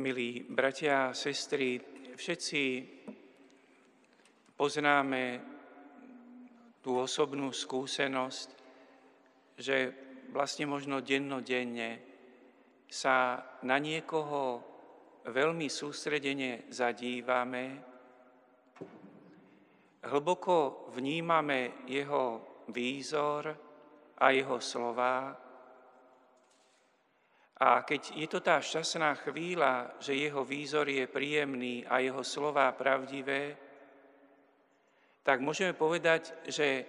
Milí bratia a sestry, všetci poznáme tú osobnú skúsenosť, že vlastne možno dennodenne sa na niekoho veľmi sústredene zadívame, hlboko vnímame jeho výzor a jeho slova. A keď je to tá šťastná chvíľa, že jeho výzor je príjemný a jeho slova pravdivé, tak môžeme povedať, že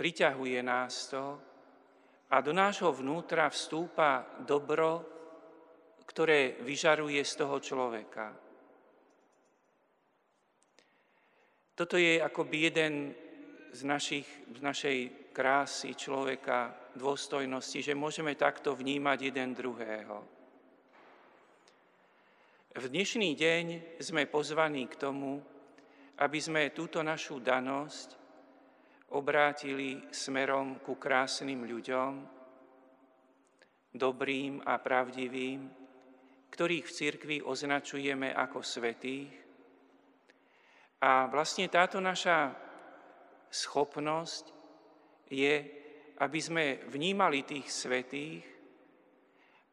priťahuje nás to, a do nášho vnútra vstúpa dobro, ktoré vyžaruje z toho človeka. Toto je akoby jeden z, našich, z našej krásy človeka, dôstojnosti, že môžeme takto vnímať jeden druhého. V dnešný deň sme pozvaní k tomu, aby sme túto našu danosť obrátili smerom ku krásnym ľuďom, dobrým a pravdivým, ktorých v cirkvi označujeme ako svetých. A vlastne táto naša schopnosť je, aby sme vnímali tých svetých,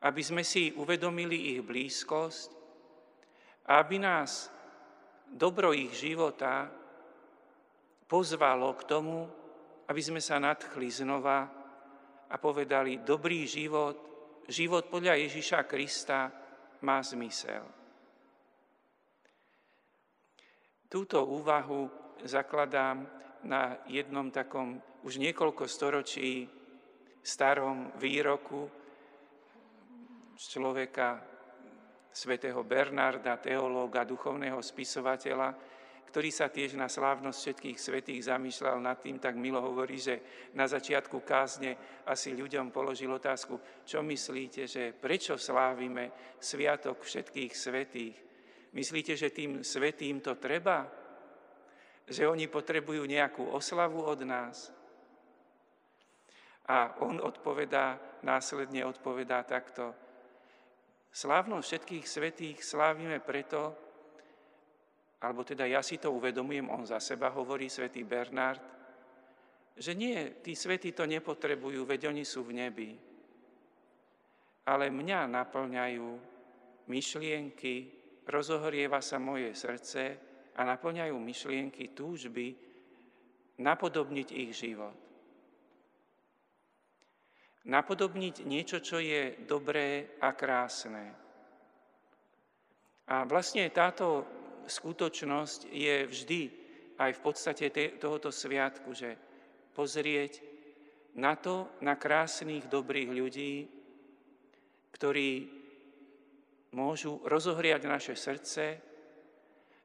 aby sme si uvedomili ich blízkosť a aby nás dobro ich života pozvalo k tomu, aby sme sa nadchli znova a povedali, dobrý život, život podľa Ježiša Krista má zmysel. Túto úvahu zakladám na jednom takom už niekoľko storočí starom výroku z človeka svätého Bernarda, teológa, duchovného spisovateľa, ktorý sa tiež na slávnosť všetkých svetých zamýšľal nad tým, tak milo hovorí, že na začiatku kázne asi ľuďom položil otázku, čo myslíte, že prečo slávime sviatok všetkých svetých? Myslíte, že tým svetým to treba? Že oni potrebujú nejakú oslavu od nás? A on odpovedá, následne odpovedá takto. Slávnosť všetkých svetých slávime preto, alebo teda ja si to uvedomujem, on za seba hovorí, svätý Bernard, že nie, tí svätí to nepotrebujú, veď oni sú v nebi. Ale mňa naplňajú myšlienky, rozohrieva sa moje srdce a naplňajú myšlienky, túžby napodobniť ich život. Napodobniť niečo, čo je dobré a krásne. A vlastne táto skutočnosť je vždy aj v podstate tohoto sviatku, že pozrieť na to, na krásnych, dobrých ľudí, ktorí môžu rozohriať naše srdce,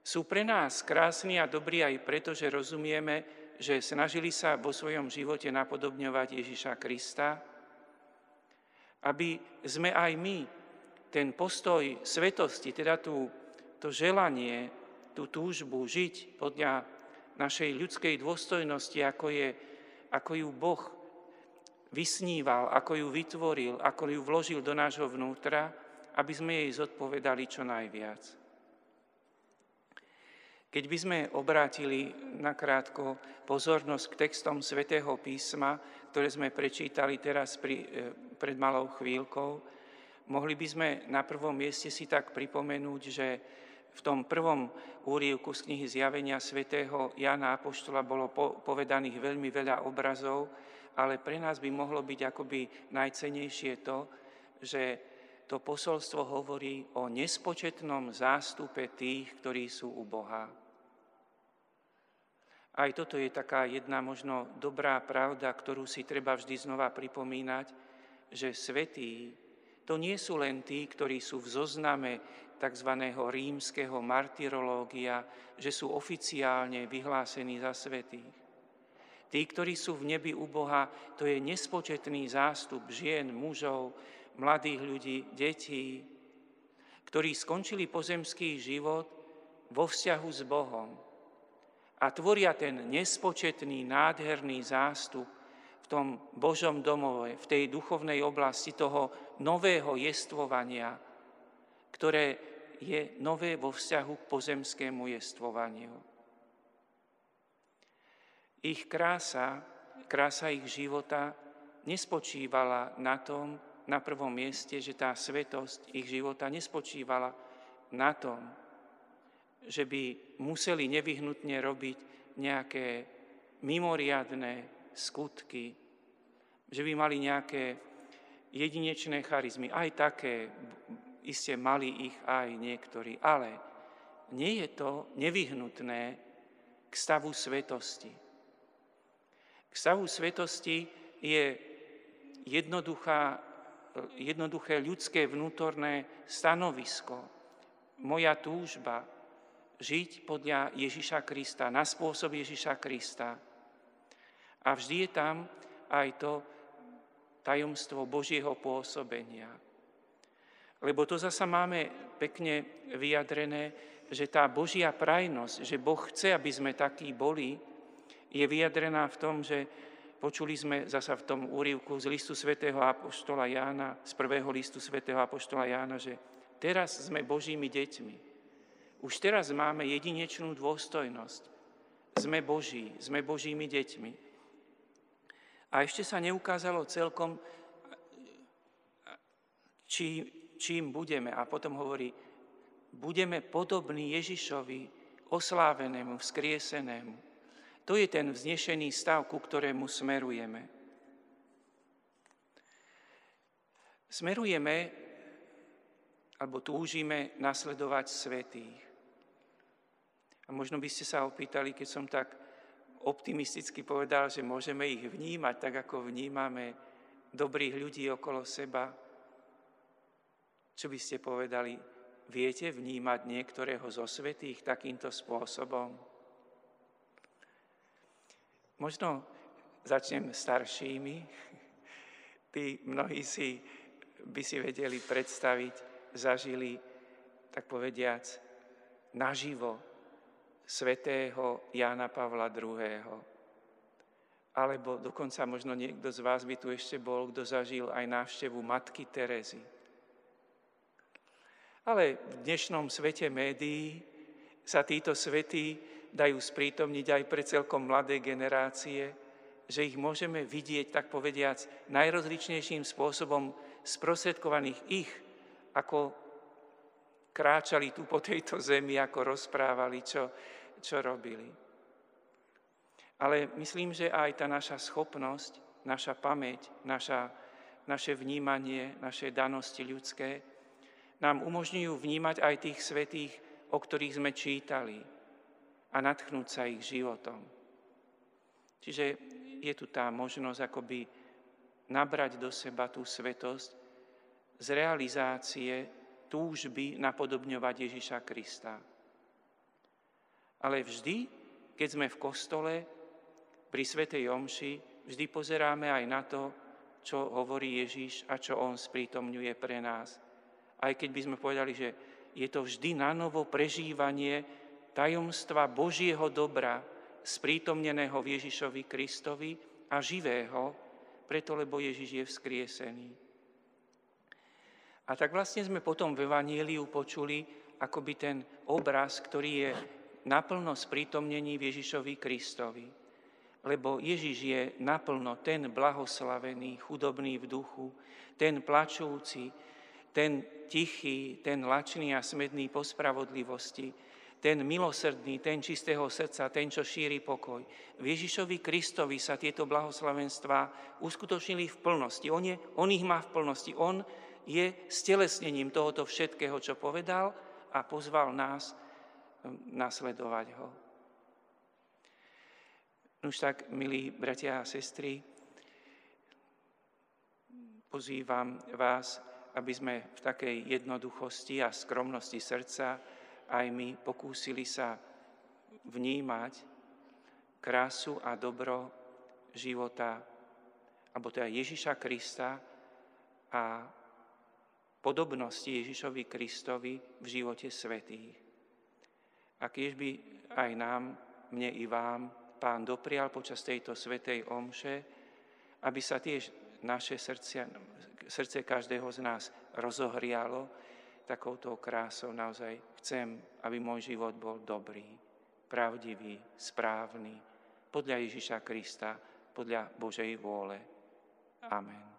sú pre nás krásni a dobrí aj preto, že rozumieme, že snažili sa vo svojom živote napodobňovať Ježiša Krista, aby sme aj my ten postoj svetosti, teda tú to želanie, tú túžbu žiť podľa našej ľudskej dôstojnosti, ako, je, ako ju Boh vysníval, ako ju vytvoril, ako ju vložil do nášho vnútra, aby sme jej zodpovedali čo najviac. Keď by sme obrátili nakrátko pozornosť k textom svätého písma, ktoré sme prečítali teraz pri, eh, pred malou chvíľkou, mohli by sme na prvom mieste si tak pripomenúť, že v tom prvom úrivku z knihy Zjavenia svätého Jana Apoštola bolo povedaných veľmi veľa obrazov, ale pre nás by mohlo byť akoby najcenejšie to, že to posolstvo hovorí o nespočetnom zástupe tých, ktorí sú u Boha. Aj toto je taká jedna možno dobrá pravda, ktorú si treba vždy znova pripomínať, že svetí to nie sú len tí, ktorí sú v zozname tzv. rímskeho martyrológia, že sú oficiálne vyhlásení za svetých. Tí, ktorí sú v nebi u Boha, to je nespočetný zástup žien, mužov, mladých ľudí, detí, ktorí skončili pozemský život vo vzťahu s Bohom a tvoria ten nespočetný, nádherný zástup v tom Božom domove, v tej duchovnej oblasti toho nového jestvovania, ktoré je nové vo vzťahu k pozemskému jestvovaniu. Ich krása, krása ich života nespočívala na tom, na prvom mieste, že tá svetosť ich života nespočívala na tom, že by museli nevyhnutne robiť nejaké mimoriadné skutky, že by mali nejaké jedinečné charizmy. Aj také, iste mali ich aj niektorí, ale nie je to nevyhnutné k stavu svetosti. K stavu svetosti je jednoduchá, jednoduché ľudské vnútorné stanovisko, moja túžba žiť podľa Ježiša Krista, na spôsob Ježiša Krista. A vždy je tam aj to tajomstvo Božieho pôsobenia. Lebo to zasa máme pekne vyjadrené, že tá Božia prajnosť, že Boh chce, aby sme takí boli, je vyjadrená v tom, že počuli sme zasa v tom úrivku z listu svätého Apoštola Jána, z prvého listu svätého Apoštola Jána, že teraz sme Božími deťmi. Už teraz máme jedinečnú dôstojnosť. Sme Boží, sme Božími deťmi. A ešte sa neukázalo celkom, či, čím budeme. A potom hovorí, budeme podobní Ježišovi, oslávenému, vzkriesenému. To je ten vznešený stav, ku ktorému smerujeme. Smerujeme, alebo túžime nasledovať svetých. A možno by ste sa opýtali, keď som tak optimisticky povedal, že môžeme ich vnímať tak, ako vnímame dobrých ľudí okolo seba. Čo by ste povedali? Viete vnímať niektorého zo svetých takýmto spôsobom? Možno začnem staršími. Tí mnohí si by si vedeli predstaviť, zažili, tak povediac, naživo svetého Jána Pavla II. Alebo dokonca možno niekto z vás by tu ešte bol, kto zažil aj návštevu Matky Terezy. Ale v dnešnom svete médií sa títo svetí dajú sprítomniť aj pre celkom mladé generácie, že ich môžeme vidieť, tak povediac, najrozličnejším spôsobom sprostredkovaných ich, ako kráčali tu po tejto zemi, ako rozprávali, čo, čo robili. Ale myslím, že aj tá naša schopnosť, naša pamäť, naša, naše vnímanie, naše danosti ľudské nám umožňujú vnímať aj tých svetých, o ktorých sme čítali, a natchnúť sa ich životom. Čiže je tu tá možnosť akoby nabrať do seba tú svetosť z realizácie túžby napodobňovať Ježiša Krista. Ale vždy, keď sme v kostole, pri Svetej Omši, vždy pozeráme aj na to, čo hovorí Ježiš a čo On sprítomňuje pre nás. Aj keď by sme povedali, že je to vždy na novo prežívanie tajomstva Božieho dobra sprítomneného v Ježišovi Kristovi a živého, preto lebo Ježiš je vzkriesený. A tak vlastne sme potom v Evangeliu počuli akoby ten obraz, ktorý je naplno sprítomnený Ježišovi Kristovi. Lebo Ježiš je naplno ten blahoslavený, chudobný v duchu, ten plačúci, ten tichý, ten lačný a smedný po spravodlivosti, ten milosrdný, ten čistého srdca, ten, čo šíri pokoj. V Ježišovi Kristovi sa tieto blahoslavenstvá uskutočnili v plnosti. On, je, on ich má v plnosti. On je stelesnením tohoto všetkého, čo povedal a pozval nás hm, nasledovať ho. Už tak, milí bratia a sestry, pozývam vás, aby sme v takej jednoduchosti a skromnosti srdca aj my pokúsili sa vnímať krásu a dobro života, alebo teda Ježiša Krista a podobnosti Ježišovi Kristovi v živote svetých. A keď by aj nám, mne i vám, Pán doprial počas tejto svetej omše, aby sa tiež naše srdce, srdce každého z nás rozohrialo, takouto krásou naozaj chcem, aby môj život bol dobrý, pravdivý, správny, podľa Ježiša Krista, podľa Božej vôle. Amen.